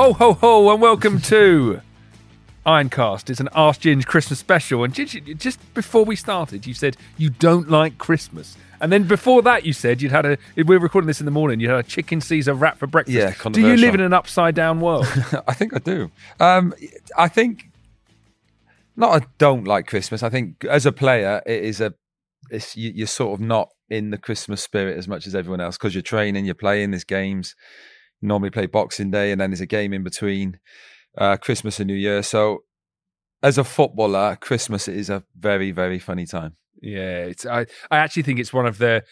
Ho ho ho, and welcome to Ironcast. It's an Ask Ginge Christmas special. And Ginge, just before we started, you said you don't like Christmas. And then before that, you said you'd had a. We were recording this in the morning. You had a chicken Caesar wrap for breakfast. Yeah, Do you live in an upside down world? I think I do. Um, I think not. I don't like Christmas. I think as a player, it is a. It's you, you're sort of not in the Christmas spirit as much as everyone else because you're training, you're playing. There's games. Normally play Boxing Day, and then there's a game in between uh, Christmas and New Year. So, as a footballer, Christmas is a very, very funny time. yeah, it's. I. I actually think it's one of the.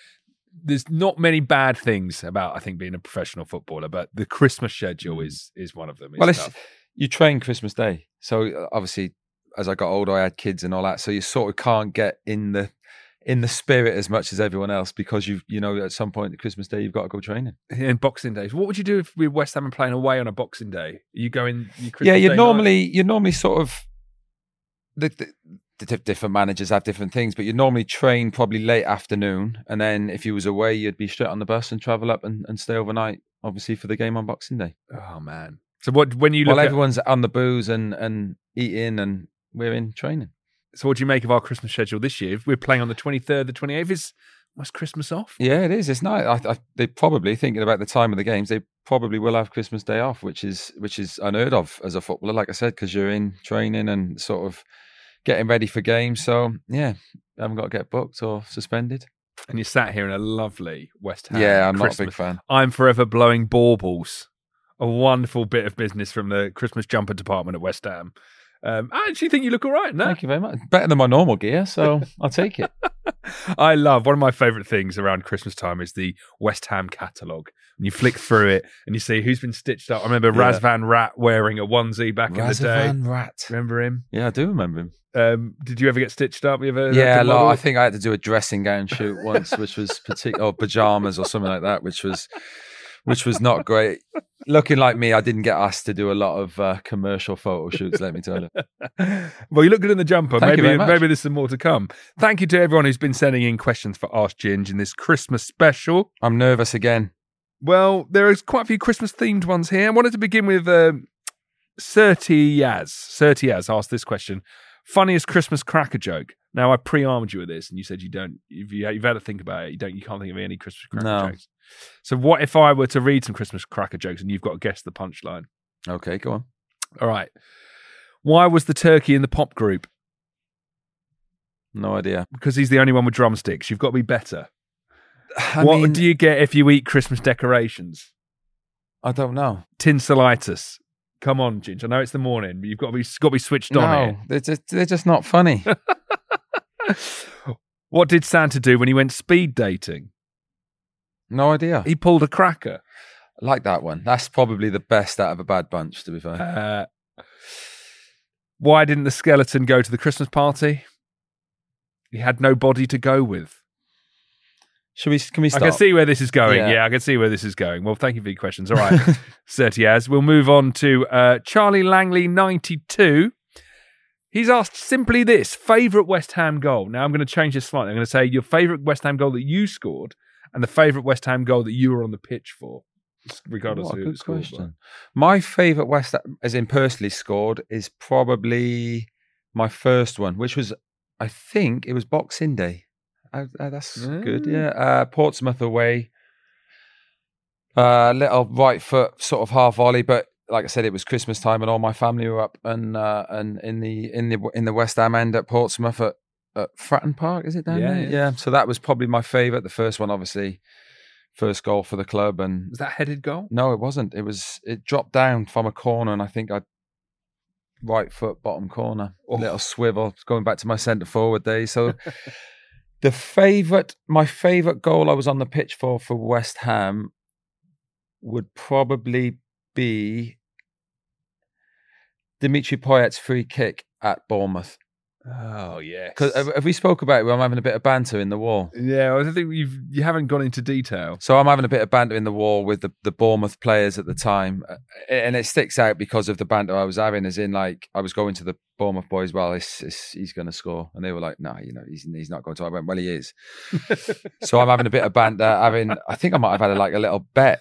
There's not many bad things about I think being a professional footballer, but the Christmas schedule is is one of them. well, it's you train Christmas Day, so obviously, as I got older, I had kids and all that, so you sort of can't get in the in the spirit as much as everyone else because you you know at some point at Christmas Day you've got to go training. in Boxing Days. What would you do if we West Ham are playing away on a Boxing Day? you going? You yeah, you normally you normally sort of the, the, different managers have different things, but you normally train probably late afternoon, and then if you was away, you'd be straight on the bus and travel up and, and stay overnight, obviously for the game on Boxing Day. Oh man. So what when you look at, everyone's on the booze and and eating, and we're in training. So what do you make of our Christmas schedule this year? If we're playing on the twenty third, the twenty eighth is was Christmas off? Yeah, it is. It's nice. I, I, they probably thinking about the time of the games. They probably will have Christmas Day off, which is which is unheard of as a footballer. Like I said, because you're in training and sort of getting ready for games. So yeah, I haven't got to get booked or suspended. And you sat here in a lovely West Ham. yeah, I'm not a big fan. I'm forever blowing baubles. A wonderful bit of business from the Christmas jumper department at West Ham. Um, I actually think you look all right. No, Thank you very much. Better than my normal gear, so I'll take it. I love one of my favourite things around Christmas time is the West Ham catalogue. And you flick through it and you see who's been stitched up. I remember Yeah. Razvan Rat wearing a onesie back in the day. Razavan Rat. Remember him? Yeah, I do remember him. Um, did you ever get stitched up? You ever? Yeah, lot. I think I had to do a dressing gown shoot once, which was particular, or pajamas or something like that, which was, which was not great. Looking like me, I didn't get asked to do a lot of uh, commercial photo shoots. Let me tell you. well, you look good in the jumper. Thank maybe maybe there's some more to come. Thank you to everyone who's been sending in questions for Ask Ginge in this Christmas special. I'm nervous again. Well, there is quite a few Christmas themed ones here. I wanted to begin with um, Certiaz. Certiaz asked this question: Funniest Christmas cracker joke. Now I pre-armed you with this, and you said you don't. If you, you've had to think about it, you don't. You can't think of any Christmas cracker No. jokes. So what if I were to read some Christmas cracker jokes, and you've got to guess the punchline? Okay, go on. All right. Why was the turkey in the pop group? No idea. Because he's the only one with drumsticks. You've got to be better. I what mean, do you get if you eat Christmas decorations? I don't know. Tinselitis. Come on, Ginge. I know it's the morning, but you've got to be got to be switched on No, here. they're just, they're just not funny. What did Santa do when he went speed dating? no idea. He pulled a cracker. I like that one. That's probably the best out of a bad bunch, to be fair. Uh, why didn't the skeleton go to the Christmas party? He had no body to go with. Should we? Can we I can see where this is going. Yeah. Yeah. I can see where this is going. Well, thank you for your questions. All right, Certiaz. We'll move on to uh, Charlie Langley, 92. He's asked simply this favourite West Ham goal. Now, I'm going to change this slightly. I'm going to say your favourite West Ham goal that you scored and the favourite West Ham goal that you were on the pitch for, regardless What of a who it good scored by. My favourite West, Ham- as in personally scored, is probably my first one, which was, I think, it was Boxing Day. Uh, uh, that's Mm. good. Yeah. Uh, Portsmouth away. Uh, little right foot sort of half volley, but like I said, it was Christmas time and all my family were up and uh, and in the in the in the West Ham end at Portsmouth at, at Fratton Park. Is it down Yeah, there? yeah. Yeah. So that was probably my favourite. The first one, obviously, first goal for the club, and Was that headed goal? no, it wasn't. It was it dropped down from a corner, and I think I right foot bottom corner, Oh. little swivel. Going back to my centre forward days. So the favourite, my favourite goal I was on the pitch for for West Ham would probably be Dimitri Payet's free kick at Bournemouth. Oh yes. Because have we spoke about it? Where I'm having a bit of banter in the wall. yeah, I think you've you haven't gone into detail. So I'm having a bit of banter in the wall with the, the Bournemouth players at the time, uh, and it sticks out because of the banter I was having. As in, like I was going to the Bournemouth boys, well, it's, it's, he's going to score, and they were like, "No, you know, he's he's not going to." I went, "Well, he is." so I'm having a bit of banter. Having, I think I might have had a, like a little bet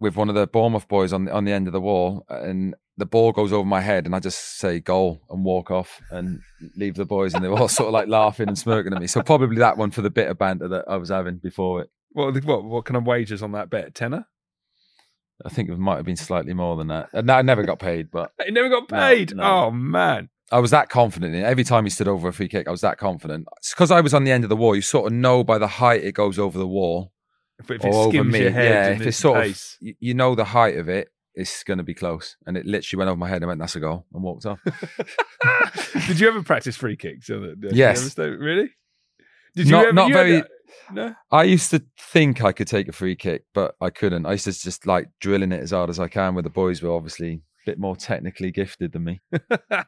with one of the Bournemouth boys on the, on the end of the wall, and the ball goes over my head, and I just say goal and walk off and leave the boys, and they were all sort of like laughing and smirking at me. So probably that one for the bit of banter that I was having before it. What what what kind of wages on that bet? Tenner? I think it might have been slightly more than that. And I never got paid, but It never got paid. no. Oh man. I was that confident in it. Every time he stood over a free kick, I was that confident. because I was on the end of the wall. You sort of know by the height it goes over the wall If, if it skims me. your head, yeah, if it's sort pace. of, you know the height of it, it's going to be close. And it literally went over my head. and I went, that's a goal, and walked off. Did you ever practice free kicks? Yes. really? Did you Not- ever? not you very- No. I used to think I could take a free kick, but I couldn't. I used to just like drilling it as hard as I can. Where the boys were obviously a bit more technically gifted than me.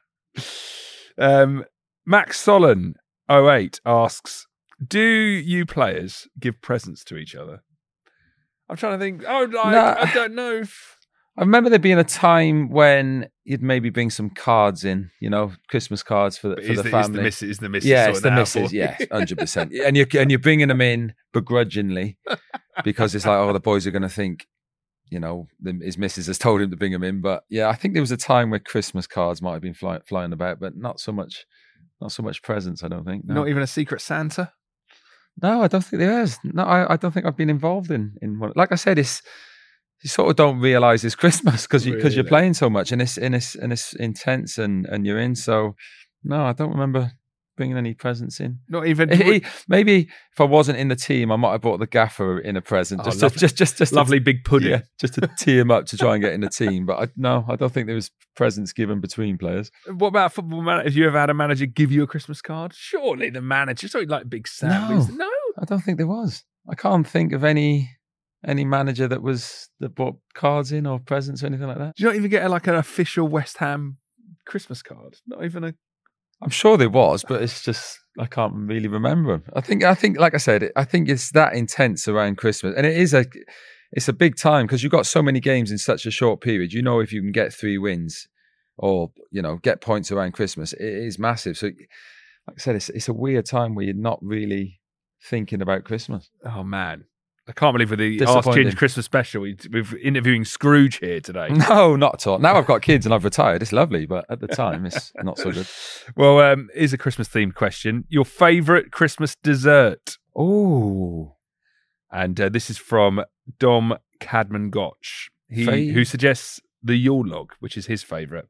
um, Max Solon 08 asks, "Do you players give presents to each other?" I'm trying to think. Oh, like, No. I don't know. If, I remember there being a time when you'd maybe bring some cards in, you know, Christmas cards for the, for the the, is the family. missus? Is the missus? yeah, it's the missus. Yes, hundred percent. And you and you're bringing them in begrudgingly because it's like, oh, the boys are going to think, you know, the, his missus has told him to bring them in. But yeah, I think there was a time where Christmas cards might have been fly, flying about, but not so much, not so much presents. I don't think. No, Not even a secret Santa. no I don't think there is. No, I, I don't think I've been involved in in one. Like I said, it's you sort of don't realize it's Christmas because you because you're playing so much and it's and it's and it's intense and and you're in. So no, I don't remember bringing any presents in. Not even. Maybe if I wasn't in the team, I might have brought the gaffer in a present, Oh, just to, just just just to- lovely big pudding. yeah, just to tee him up to try and get in the team. But I, no, I don't think there was presents given between players. What about football manager? Have you ever had a manager give you a Christmas card? Surely the manager, something like Big Sam. is- no. I don't think there was. I can't think of any any manager that was that brought cards in or presents or anything like that. Do you not even get a, like an official West Ham Christmas card? Not even a. I'm sure there was, but it's just I can't really remember. I think I think like I said, I think it's that intense around Christmas, and it is a it's a big time because you've got so many games in such a short period. You know, if you can get three wins or you know get points around Christmas, it is massive. So, like I said, it's it's a weird time where you're not really thinking about Christmas. Oh man, I can't believe with the Ask. Ginge Christmas special, we- we're interviewing Scrooge here today. No, not at all. Now I've got kids and I've retired. It's lovely, but at the time, it's not so good. Well, um, here's a Christmas themed question: Your favourite Christmas dessert? Oh, And uh, this is from Dom Cadman Gotch, he Fa- who suggests the Yule log, which is his favourite.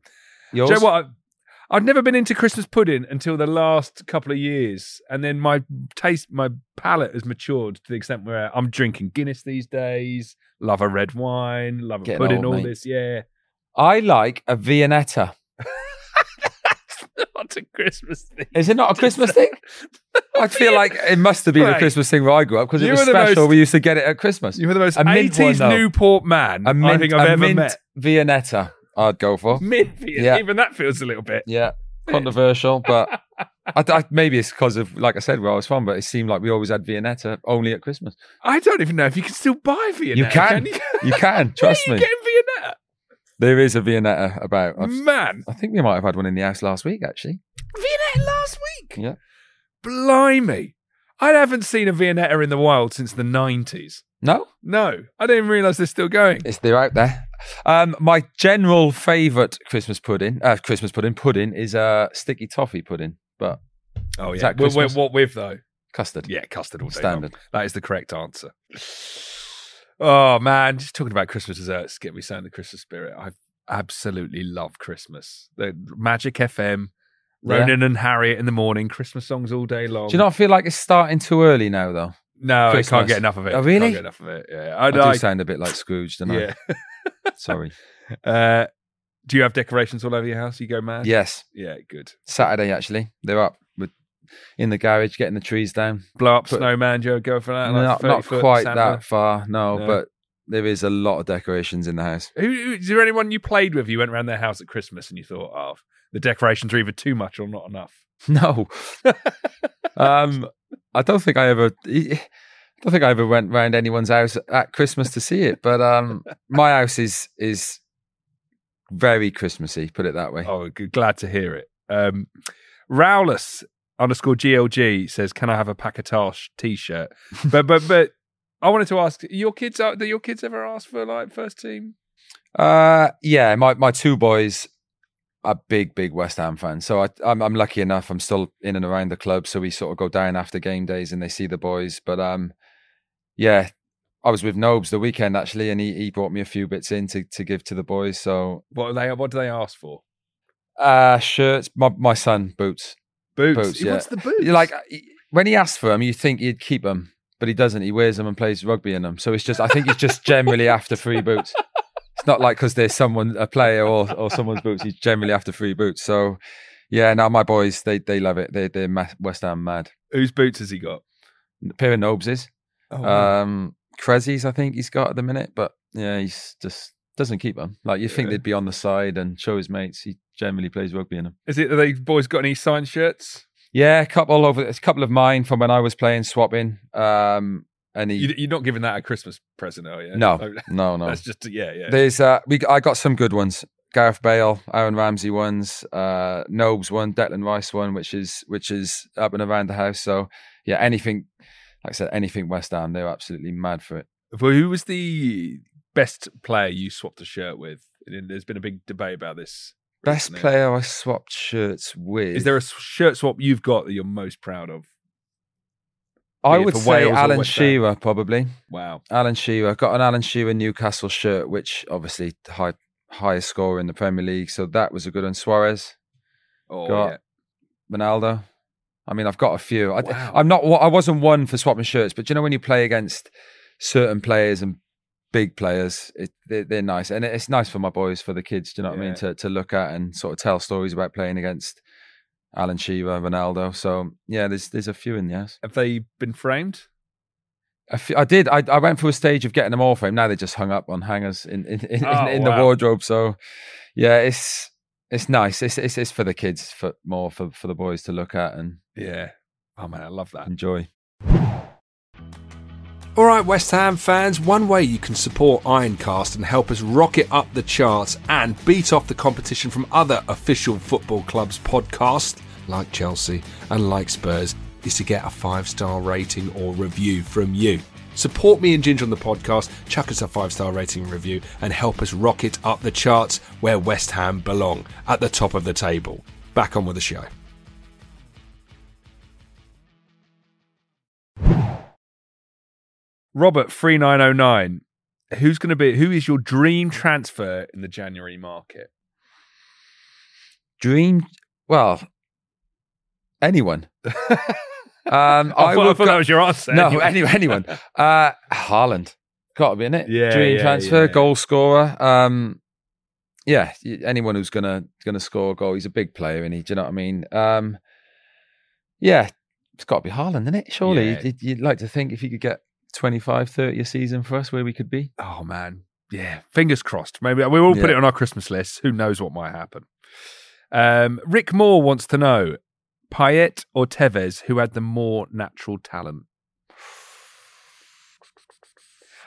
yours? Do you know what? I've never been into Christmas pudding until the last couple of years, and then my taste, my palate has matured to the extent where I'm drinking Guinness these days. Love a red wine, love a Getting pudding, old, all mate. this. Yeah, I like a Viennetta. not a Christmas thing. Is it not a Christmas thing? I feel like it must have been a Christmas thing where I grew up because it was special. most- we used to get it at Christmas. You were the most A mint one, Newport man a mint, I think I've ever mint met. Viennetta, I'd go for. Mint, Yeah. even that feels a little bit. Yeah, controversial, but I, I, maybe it's because of, like I said, where I was from. But it seemed like we always had Viennetta only at Christmas. I don't even know if you can still buy Viennetta. You can. you? You can trust Where are me. Viennetta? There is a Viennetta about. I've, Man, I think we might have had one in the house last week, actually. Viennetta last week. Yeah. Blimey. I haven't seen a Viennetta in the wild since the 90s. No, No, I didn't realise they're still going. it's they're out there. Um, my general favourite Christmas pudding, uh, Christmas pudding, pudding is uh, sticky toffee pudding, but Oh, yeah. What, Christmas? what with, though? Custard. Yeah, custard all day. Standard. Long. That is the correct answer. Oh man, just talking about Christmas desserts get me so in the Christmas spirit. I absolutely love Christmas. The Magic FM, Yeah. Ronan and Harriet in the morning, Christmas songs all day long. Do you not feel like it's starting too early now, though? No, I can't get enough of it. Oh, Can't really? get enough of it. Yeah, I, I do I, sound a bit like Scrooge, don't yeah. I? Sorry. Uh, do you have decorations all over your house? You go mad? Yes, Yeah, good. Saturday actually. They're up with in the garage getting the trees down. Blow up But- snowman, Joe. Go for that. Like not not quite Santa. that far, no, No. but there is a lot of decorations in the house. Who, who is there anyone you played with? You went around their house at Christmas and you thought, oh, the decorations are either too much or not enough. No, um, I don't think I ever. I don't think I ever went round anyone's house at Christmas to see it. But um, my house is is very Christmassy. Put it that way. Oh, good, glad to hear it. Um, Rowless underscore GLG says, "Can I have a Packatosh T-shirt?" but but but I wanted to ask your kids. Do your kids ever ask for like first team? Uh, yeah, my my two boys are big big West Ham fans, so I, I'm I'm lucky enough. I'm still in and around the club, so we sort of go down after game days and they see the boys. But um, yeah, I was with Nobes the weekend actually, and he, he brought me a few bits in to, to give to the boys. So What are they what do they ask for? uh, shirts, my my son boots. Boots. Boots, He yeah. wants the boots. Like when he asks for them, you think he'd keep them, but he doesn't. He wears them and plays rugby in them. So it's just I think he's just generally after free boots. It's not like because there's someone a player or or someone's boots. He's generally after free boots. So yeah, now my boys they they love it. They they're West Ham mad. whose boots has he got? A pair of Nobeses. Oh, wow. Um, Crezzies, I think he's got at the minute, but yeah, he's just doesn't keep them. Like you think Yeah. they'd be on the side and show his mates. He generally plays rugby in them. is it? Are they boys got any signed shirts? Yeah, a couple all over. It's a couple of mine from when I was playing swapping. Um, and he You, you're not giving that a Christmas present, are you? no, Oh, no, no. That's just yeah, yeah. There's uh, we I got some good ones. Gareth Bale, Aaron Ramsey ones, uh, Nobes one, Declan Rice one, which is which is up and around the house. So yeah, anything like I said, anything West Ham, they're absolutely mad for it. Well, who was the best player you swapped a shirt with? There's been a big debate about this. Best player I swapped shirts with. Is there a shirt swap you've got that you're most proud of? I would say Wales Alan? Shearer probably. Wow. Alan Shearer got an Alan Shearer Newcastle shirt, which obviously high highest scorer in the Premier League. So that was a good one. Suarez, Oh, Got- yeah. Ronaldo. I mean, I've got a few. I, Wow. I'm not. I wasn't one for swapping shirts, but you know when you play against certain players and big players, it, they're, they're nice, and it's nice for my boys, for the kids. Do you know what I mean? To to look at and sort of tell stories about playing against Alan Shearer, Ronaldo. So yeah, there's there's a few in yes. Have they been framed? I, fe- I did. I, I went through a stage of getting them all framed. Now they're just hung up on hangers in in, in, Oh, in, in the wardrobe. So yeah, it's it's nice. It's it's, it's for the kids, for more for for the boys to look at and Yeah. Oh man, I love that. enjoy. All right, West Ham fans, one way you can support Ironcast and help us rocket up the charts and beat off the competition from other official football clubs' podcasts, like Chelsea and like Spurs, is to get a five star rating or review from you. Support me and Ginger on the podcast, chuck us a five star rating and review, and help us rocket up the charts where West Ham belong, at the top of the table. Back on with the show. Robert three nine oh nine. Who's going to be? Who is your dream transfer in the January market? Dream. Well, anyone. um, I, I, thought, I thought go- that was your answer. no anyway. anyone. Uh, Haaland. Got to be in it. Yeah, Dream yeah, transfer, yeah. goal scorer. Um, yeah, anyone who's gonna gonna score a goal, he's a big player, and he. Do you know what I mean? Um, yeah, it's got to be Haaland, isn't it? Surely Yeah. you'd, you'd like to think if you could get 25, 30 a season for us, where we could be. Oh man, yeah. Fingers crossed. Maybe we will put it on our Christmas list. Who knows what might happen? Um, Rick Moore wants to know: Payet or Tevez, who had the more natural talent?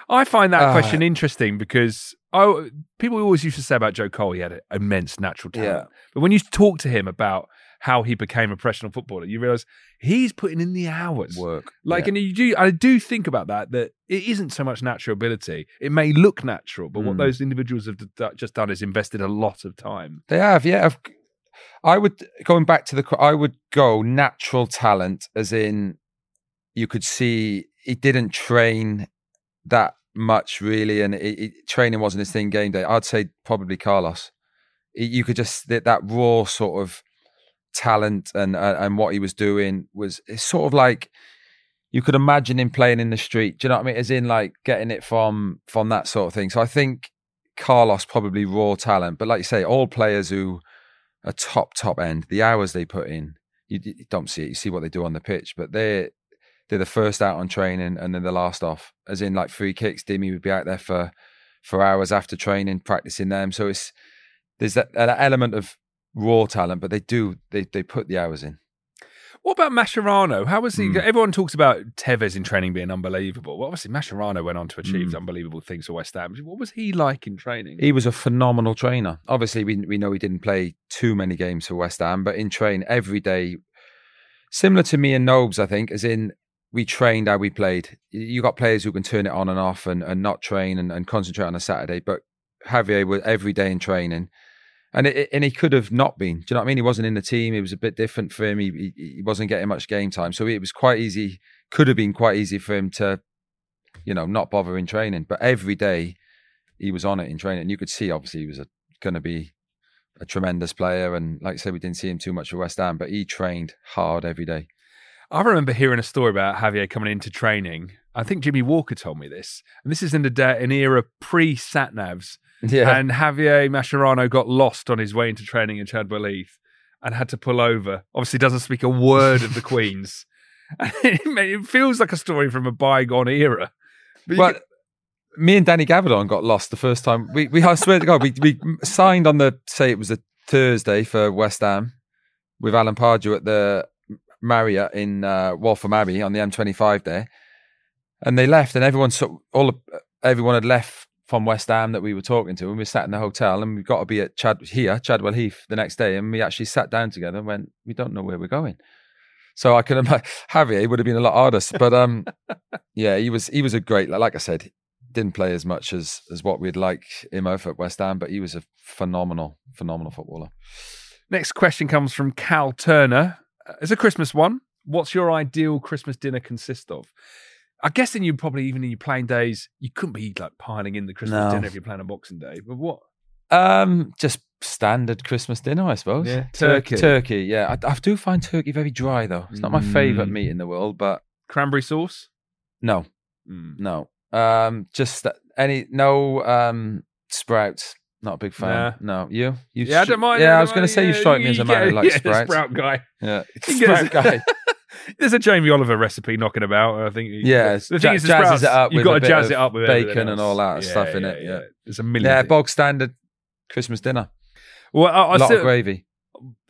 I find that Uh, question interesting because I, people always used to say about Joe Cole he had immense natural talent, but when you talk to him about how he became a professional footballer, you realise he's putting in the hours. Work Like, yeah. and you do, I do think about that. That it isn't so much natural ability. It may look natural, but what Mm. those individuals have d- just done is invested a lot of time. They have, yeah. I've- would going back to the. I would go natural talent, as in you could see he didn't train that much really, and it, it, training wasn't his thing. Game day, I'd say probably Carlos. It- you could just that, that raw sort of talent and uh, and what he was doing was it's sort of like you could imagine him playing in the street. Do you know what I mean? As in like getting it from from that sort of thing. So I think Carlos probably raw talent, but like you say, all players who are top top end, the hours they put in, you, you don't see it. You see what they do on the pitch, but they they're the first out on training and then the last off. As in like free kicks, Dimmy would be out there for for hours after training practicing them. So it's there's that, that element of raw talent, but they do they they put the hours in. What about Mascherano? How was he? Hmm. Everyone talks about Tevez in training being unbelievable. Well, obviously, Mascherano went on to achieve Hmm. unbelievable things for West Ham. What was he like in training? He was a phenomenal trainer. Obviously, we we know he didn't play too many games for West Ham, but in train every day, similar to me and Nobes, I think, as in we trained how we played. You got players who can turn it on and off and, and not train and, and concentrate on a Saturday, but Javier was every day in training. And it, and he could have not been. Do you know what I mean? He wasn't in the team. It was a bit different for him. He, he wasn't getting much game time, so it was quite easy. Could have been quite easy for him to, you know, not bother in training. But every day, he was on it in training. And you could see, obviously, he was going to be a tremendous player. And like I said, we didn't see him too much for West Ham, but he trained hard every day. I remember hearing a story about Javier coming into training. I think Jimmy Walker told me this, and this is in the day, an era pre sat navs. Yeah. And Javier Mascherano got lost on his way into training in Chadwell Heath and had to pull over. Obviously, doesn't speak a word of the Queen's. It, feels like a story from a bygone era. But Well, could- me and Danny Gabbidon got lost the first time. We, we I swear to God, we, we signed on the, say it was a Thursday for West Ham with Alan Pardew at the Marriott in uh, Waltham Abbey on the M25 there. And they left and everyone, so, all of, everyone had left from West Ham that we were talking to and we sat in the hotel and we got to be at Chad here, Chadwell Heath the next day. And we actually sat down together and went, we don't know where we're going. So I can imagine Javier would have been a lot harder, but um, yeah, he was he was a great like I said, didn't play as much as as what we'd like him over at West Ham, but he was a phenomenal phenomenal footballer. Next question comes from Cal Turner. Uh, It's a Christmas one. What's your ideal Christmas dinner consist of? I'm guessing you probably even in your playing days, you couldn't be like piling in the Christmas No. dinner if you're playing on Boxing Day. But what? Um, just standard Christmas dinner, I suppose. Yeah, turkey. turkey. Yeah, I, I do find turkey very dry though. It's not my favourite Mm. meat in the world, but Cranberry sauce? no, Mm. no. Um, just any no um sprouts. Not a big fan. No, you? you Yeah, I don't mind. Yeah, I don't was going to say you yeah, strike me as a man who likes yeah, sprouts. Sprout guy. Yeah, You sprout guy. There's a Jamie Oliver recipe knocking about. I think. Yeah, the thing is, sprouts, it up You've got to jazz it up with bacon and all that Yeah, stuff in it, yeah. there's a million. Yeah, things. bog standard Christmas dinner. Well, I, I A lot still- of gravy.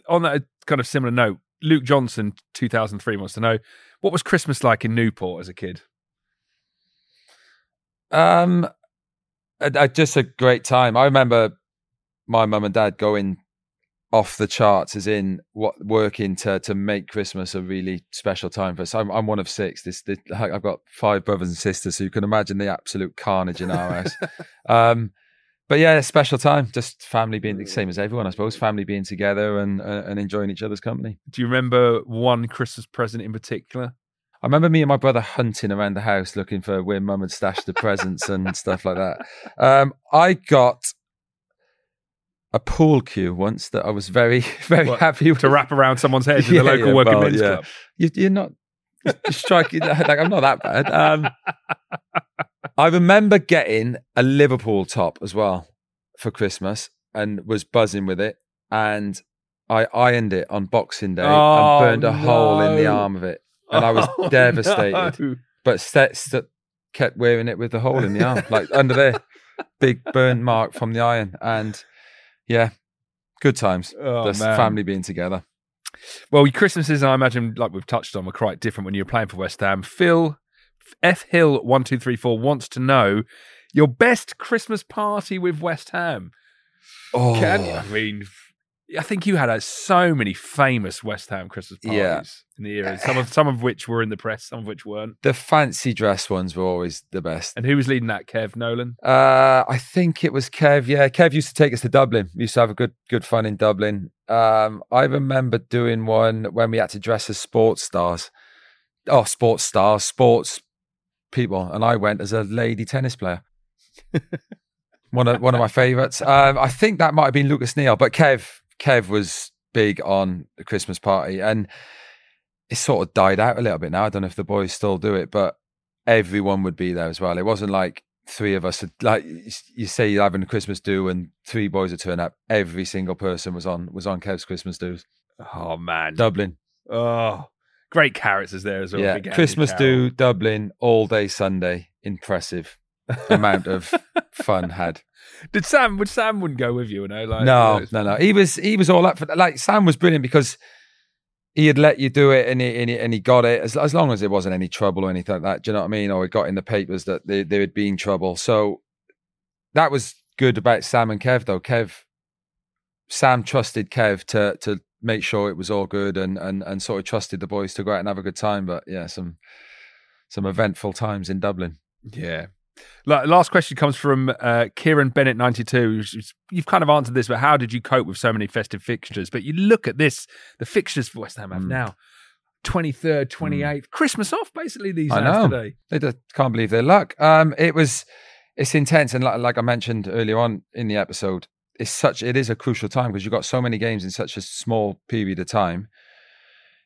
on that kind of similar note, Luke Johnson, 2003, wants to know what was Christmas like in Newport as a kid. Um, uh, uh, just a great time. I remember my mum and dad going off the charts, as in what working to to make Christmas a really special time for us. I'm, I'm one of six. This, this I've got five brothers and sisters, so you can imagine the absolute carnage in our house. Um, but yeah, a special time. Just family being the same as everyone, I suppose. Family being together and uh, and enjoying each other's company. Do you remember one Christmas present in particular? I remember me and my brother hunting around the house looking for where mum had stashed the presents and stuff like that. Um, I got a pool cue once that I was very, very What, happy with. To wrap around someone's head in Yeah, the local yeah, working well, men's yeah. club. You, you're not striking like I'm not that bad. Um, I remember getting a Liverpool top as well for Christmas and was buzzing with it, and I ironed it on Boxing Day Oh, and burned a hole in the arm of it, and I was Oh, devastated no. but st- st- kept wearing it with the hole in the arm, like under there, big burn mark from the iron. And yeah, good times. Oh, Just man. family being together. Well, Christmases, I imagine, like we've touched on, were quite different when you were playing for West Ham. Phil F Hill one two three four wants to know your best Christmas party with West Ham. Oh, Can you? I mean, I think you had uh, so many famous West Ham Christmas parties Yeah. in the era. Some of some of which were in the press, some of which weren't. the fancy dress ones were always the best. And who was leading that? Kev Nolan. Uh, I think it was Kev. Yeah, Kev used to take us to Dublin. We used to have a good, good fun in Dublin. Um, I remember doing one when we had to dress as sports stars. oh, sports stars, sports people, and I went as a lady tennis player. one of one of my favourites. Um, I think that might have been Lucas Neill, but Kev Kev was big on the Christmas party, and it's sort of died out a little bit now. I don't know if the boys still do it, but everyone would be there as well. It wasn't like three of us, like you say, you're having a Christmas do, and three boys would turn up. Every single person was on was on Kev's Christmas do's. Oh man, Dublin. Oh, great characters there as well. Yeah, Christmas do Dublin all day Sunday. Impressive amount of fun had. Did Sam? Would Sam wouldn't go with you? You know, like no, no, no. He was he was all up for that. Like Sam was brilliant because he had let you do it and he and he, and he got it as as long as there wasn't any trouble or anything like that. Do you know what I mean? Or it got in the papers that there, there had been trouble. So that was good about Sam and Kev though. Kev, Sam trusted Kev to to make sure it was all good and and and sort of trusted the boys to go out and have a good time. But yeah, some some eventful times in Dublin. Yeah. La- Last question comes from uh, Kieran Bennett, 92. You've kind of answered this, but how did you cope with so many festive fixtures? But you look at this, the fixtures for West Ham have Mm. now 23rd, 28th, Christmas off basically these I days know. today. They just can't believe their luck. Um, it was, it's intense, and like, like I mentioned earlier on in the episode, it's such it is a crucial time because you've got so many games in such a small period of time.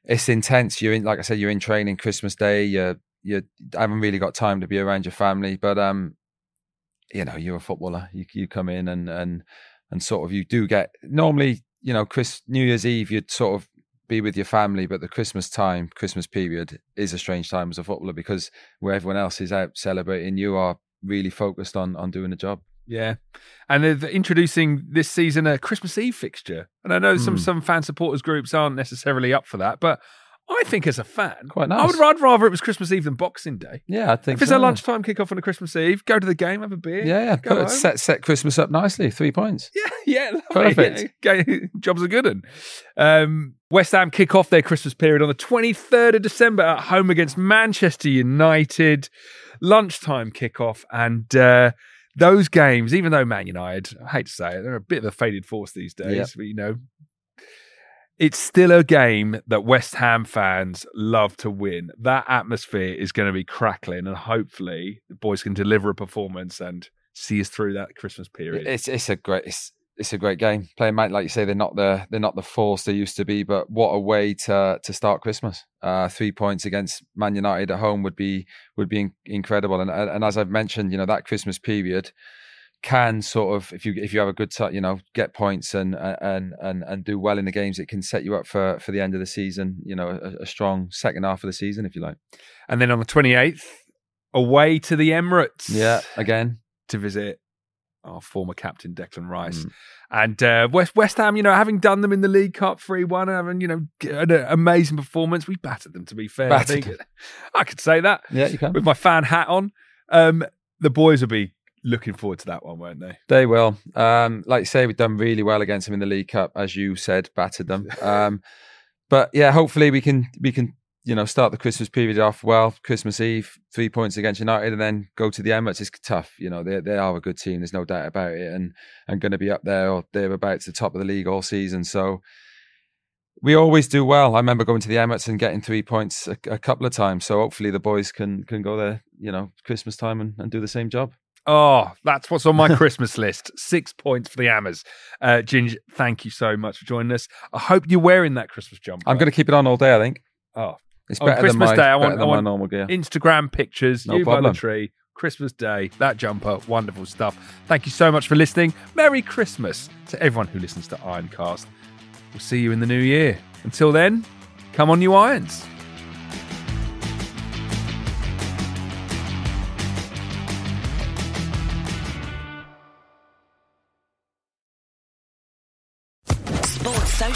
It's intense. You're in, like I said, you're in training Christmas Day. You you haven't really got time to be around your family, but um, you know, you're a footballer. You you come in and and and sort of you do get normally, you know, Chris New Year's Eve you'd sort of be with your family, but the Christmas time, Christmas period is a strange time as a footballer because where everyone else is out celebrating, you are really focused on on doing the job. Yeah. And they're introducing this season a Christmas Eve fixture. And I know some, Hmm. some fan supporters groups aren't necessarily up for that, but I think as a fan, Quite I nice. would I'd rather it was Christmas Eve than Boxing Day. Yeah, I think If it's so, a lunchtime kickoff on a Christmas Eve, go to the game, have a beer. Yeah, yeah. go Put, home. set set Christmas up nicely. Three points. Yeah, yeah, lovely. Perfect. Yeah, Jobs are good. Un. Um, West Ham kick off their Christmas period on the 23rd of December at home against Manchester United. Lunchtime kickoff. And uh, those games, even though Man United, I hate to say it, they're a bit of a faded force these days, Yep. but you know, it's still a game that West Ham fans love to win. That atmosphere is going to be crackling, and hopefully the boys can deliver a performance and see us through that Christmas period. It's it's a great it's it's a great game. Playing Man, like you say, they're not the they're not the force they used to be, but what a way to to start Christmas. Uh, three points against Man United at home would be would be in- incredible. And and as I've mentioned, you know that Christmas period can sort of if you if you have a good ti- you know get points and and and and do well in the games, it can set you up for for the end of the season. You know, a, a strong second half of the season, if you like. And then on the 28th, away to the Emirates. Yeah, again. To visit our former captain, Declan Rice. Mm. And uh, West, West Ham, you know, having done them in the League Cup 3 1, having, you know, an amazing performance, we battered them, to be fair. Battered I think I could say that Yeah, you can. with my fan hat on. Um, the boys will be looking forward to that one, weren't they? They will. Um, like you say, we've done really well against them in the League Cup, as you said, battered them. Um, but yeah, hopefully we can we can you know start the Christmas period off well. Christmas Eve, three points against United, and then go to the Emirates. It's tough, you know. They they are a good team. There's no doubt about it, and and going to be up there or thereabouts the top of the league all season. So. We always do well. I remember going to the Emirates and getting three points a, a couple of times. So hopefully the boys can can go there, you know, Christmas time and, and do the same job. Oh, that's what's on my Christmas list. Six points for the Hammers. Uh, Ginge, thank you so much for joining us. I hope you're wearing that Christmas jumper. I'm going to keep it on all day. I think. Oh, It's On better Christmas than my, Day, I want- I my want normal gear. Instagram pictures, No you by the tree, Christmas Day, that jumper, wonderful stuff. Thank you so much for listening. Merry Christmas to everyone who listens to Ironcast. We'll see you in the new year. Until then, come on, you irons.